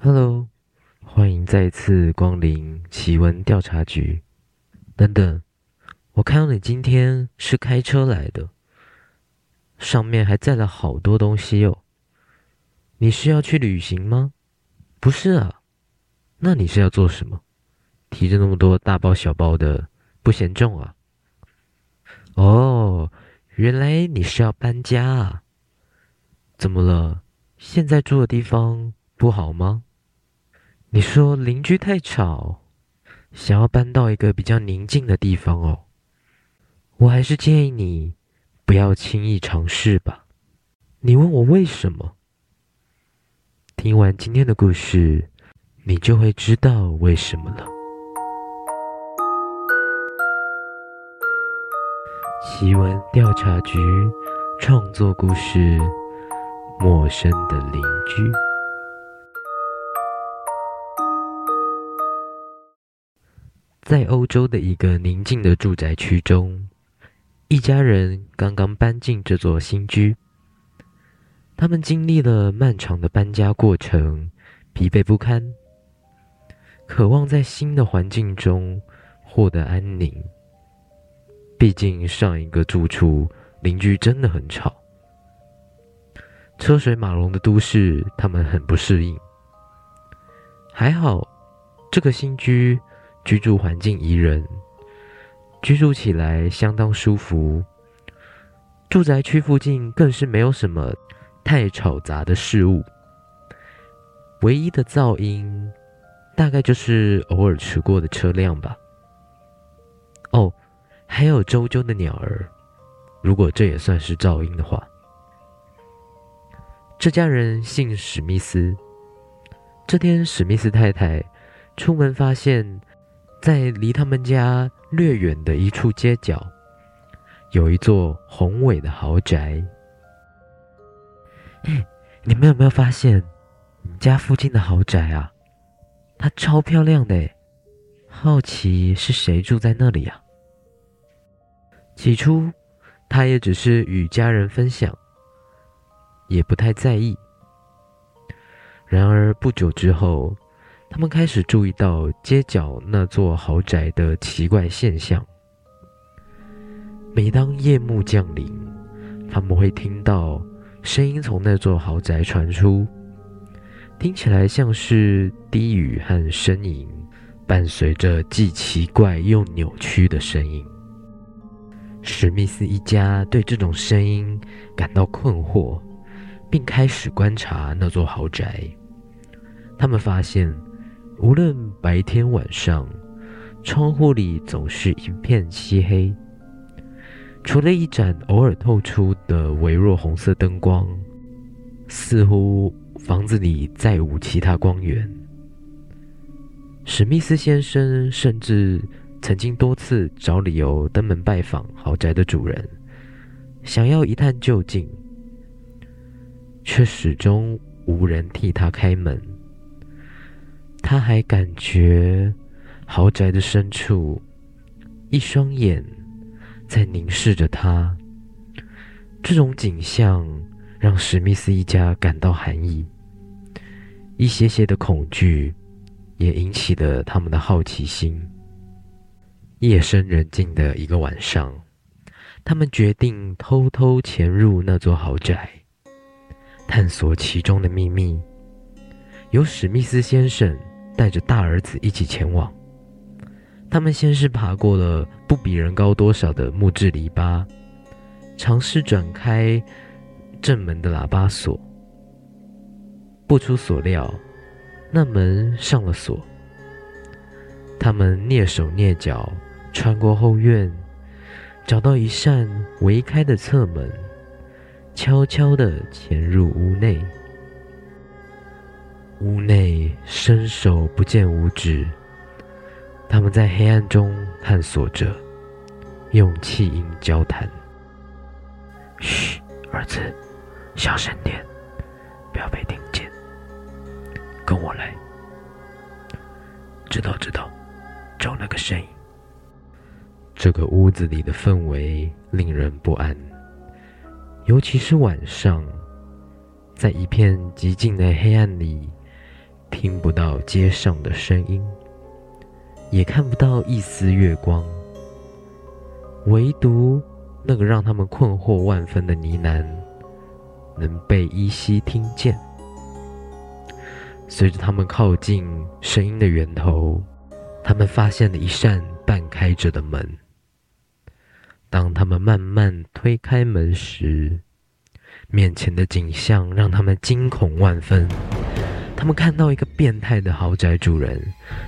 Hello，欢迎再次光临奇闻调查局。等等，我看到你今天是开车来的，上面还载了好多东西哦。你是要去旅行吗？不是啊，那你是要做什么？提着那么多大包小包的，不嫌重啊？哦，原来你是要搬家啊？怎么了？现在住的地方不好吗？你说邻居太吵，想要搬到一个比较宁静的地方哦。我还是建议你不要轻易尝试吧。你问我为什么？听完今天的故事，你就会知道为什么了。奇闻调查局创作故事：陌生的邻居。在欧洲的一个宁静的住宅区中，一家人刚刚搬进这座新居。他们经历了漫长的搬家过程，疲惫不堪，渴望在新的环境中获得安宁。毕竟上一个住处邻居真的很吵，车水马龙的都市，他们很不适应。还好，这个新居。居住环境宜人，居住起来相当舒服。住宅区附近更是没有什么太吵杂的事物，唯一的噪音大概就是偶尔驰过的车辆吧。哦，还有啾啾的鸟儿，如果这也算是噪音的话。这家人姓史密斯。这天，史密斯太太出门发现。在离他们家略远的一处街角，有一座宏伟的豪宅。你们有没有发现，你家附近的豪宅啊？它超漂亮的，好奇是谁住在那里啊？起初，他也只是与家人分享，也不太在意。然而不久之后，他们开始注意到街角那座豪宅的奇怪现象。每当夜幕降临，他们会听到声音从那座豪宅传出，听起来像是低语和呻吟，伴随着既奇怪又扭曲的声音。史密斯一家对这种声音感到困惑，并开始观察那座豪宅。他们发现。无论白天晚上，窗户里总是一片漆黑，除了一盏偶尔透出的微弱红色灯光，似乎房子里再无其他光源。史密斯先生甚至曾经多次找理由登门拜访豪宅的主人，想要一探究竟，却始终无人替他开门。他还感觉豪宅的深处，一双眼在凝视着他。这种景象让史密斯一家感到寒意，一些些的恐惧也引起了他们的好奇心。夜深人静的一个晚上，他们决定偷偷潜入那座豪宅，探索其中的秘密。由史密斯先生。带着大儿子一起前往。他们先是爬过了不比人高多少的木质篱笆，尝试转开正门的喇叭锁。不出所料，那门上了锁。他们蹑手蹑脚穿过后院，找到一扇微开的侧门，悄悄地潜入屋内。屋内伸手不见五指，他们在黑暗中探索着，用气音交谈：“嘘，儿子，小声点，不要被听见。跟我来。知道，知道，找那个声音。”这个屋子里的氛围令人不安，尤其是晚上，在一片寂静的黑暗里。听不到街上的声音，也看不到一丝月光，唯独那个让他们困惑万分的呢喃，能被依稀听见。随着他们靠近声音的源头，他们发现了一扇半开着的门。当他们慢慢推开门时，面前的景象让他们惊恐万分。他们看到一个变态的豪宅主人，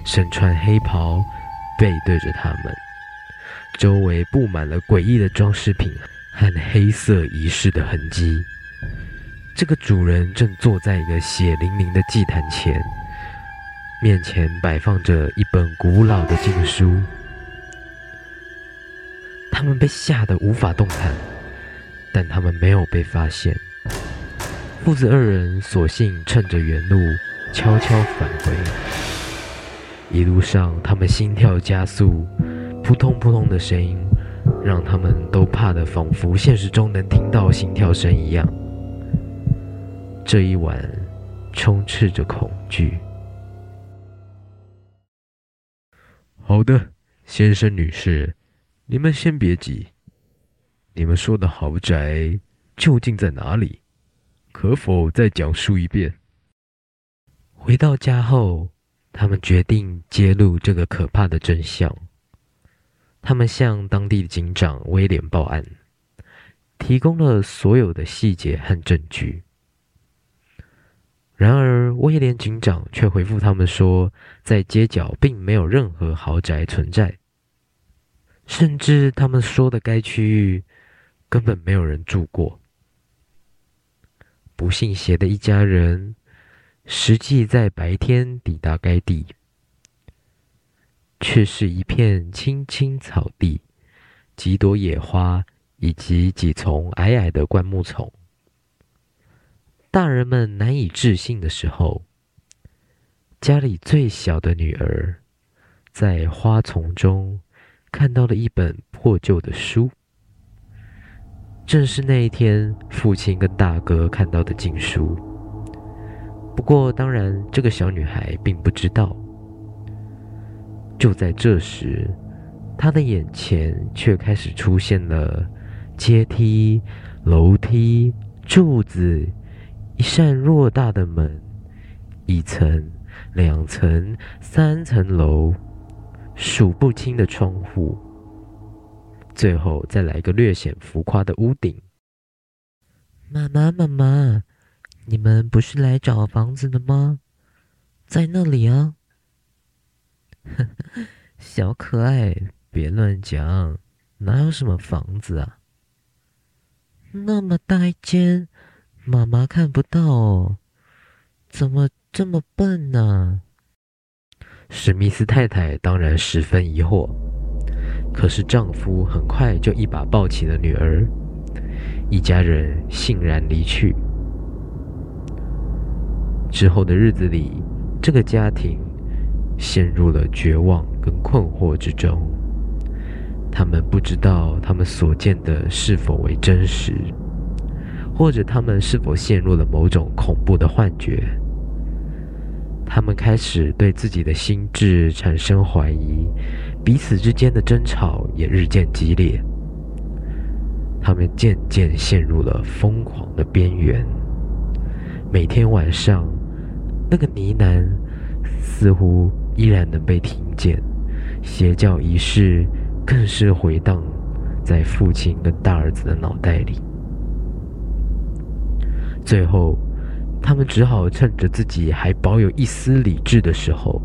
身穿黑袍，背对着他们，周围布满了诡异的装饰品和黑色仪式的痕迹。这个主人正坐在一个血淋淋的祭坛前，面前摆放着一本古老的禁书。他们被吓得无法动弹，但他们没有被发现。父子二人索性趁着原路悄悄返回。一路上，他们心跳加速，扑通扑通的声音让他们都怕得仿佛现实中能听到心跳声一样。这一晚充斥着恐惧。好的，先生女士，你们先别急。你们说的豪宅究竟在哪里？可否再讲述一遍？回到家后，他们决定揭露这个可怕的真相。他们向当地的警长威廉报案，提供了所有的细节和证据。然而，威廉警长却回复他们说，在街角并没有任何豪宅存在，甚至他们说的该区域根本没有人住过。不信邪的一家人实际在白天抵达该地，却是一片青青草地、几朵野花以及几丛矮矮的灌木丛。大人们难以置信的时候，家里最小的女儿在花丛中看到了一本破旧的书，正是那一天父亲跟大哥看到的禁书。不过，当然，这个小女孩并不知道。就在这时，她的眼前却开始出现了阶梯、楼梯、柱子。一扇偌大的门，一层、两层、三层楼，数不清的窗户，最后再来一个略显浮夸的屋顶。妈妈，妈妈，你们不是来找房子的吗？在那里啊！小可爱，别乱讲，哪有什么房子啊？那么大一间。妈妈看不到哦，怎么这么笨呢？史密斯太太当然十分疑惑，可是丈夫很快就一把抱起了女儿，一家人悻然离去。之后的日子里，这个家庭陷入了绝望跟困惑之中，他们不知道他们所见的是否为真实。或者他们是否陷入了某种恐怖的幻觉？他们开始对自己的心智产生怀疑，彼此之间的争吵也日渐激烈。他们渐渐陷入了疯狂的边缘。每天晚上，那个呢喃似乎依然能被听见，邪教仪式更是回荡在父亲跟大儿子的脑袋里。最后，他们只好趁着自己还保有一丝理智的时候，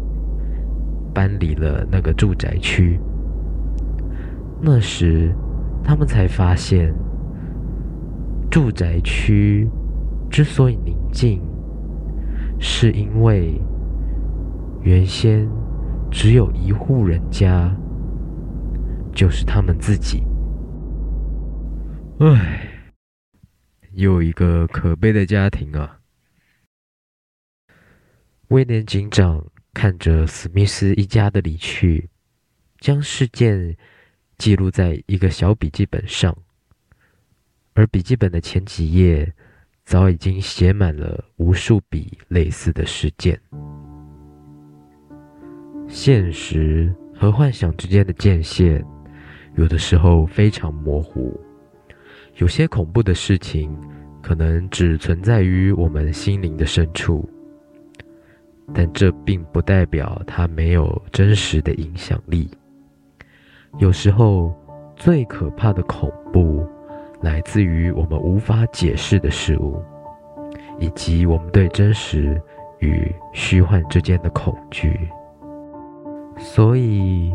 搬离了那个住宅区。那时，他们才发现，住宅区之所以宁静，是因为原先只有一户人家，就是他们自己。唉。又一个可悲的家庭啊！威廉警长看着史密斯一家的离去，将事件记录在一个小笔记本上，而笔记本的前几页早已经写满了无数笔类似的事件。现实和幻想之间的界限，有的时候非常模糊。有些恐怖的事情，可能只存在于我们心灵的深处，但这并不代表它没有真实的影响力。有时候，最可怕的恐怖，来自于我们无法解释的事物，以及我们对真实与虚幻之间的恐惧。所以，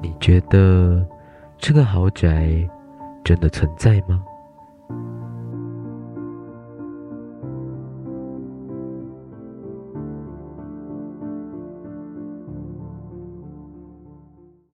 你觉得这个豪宅真的存在吗？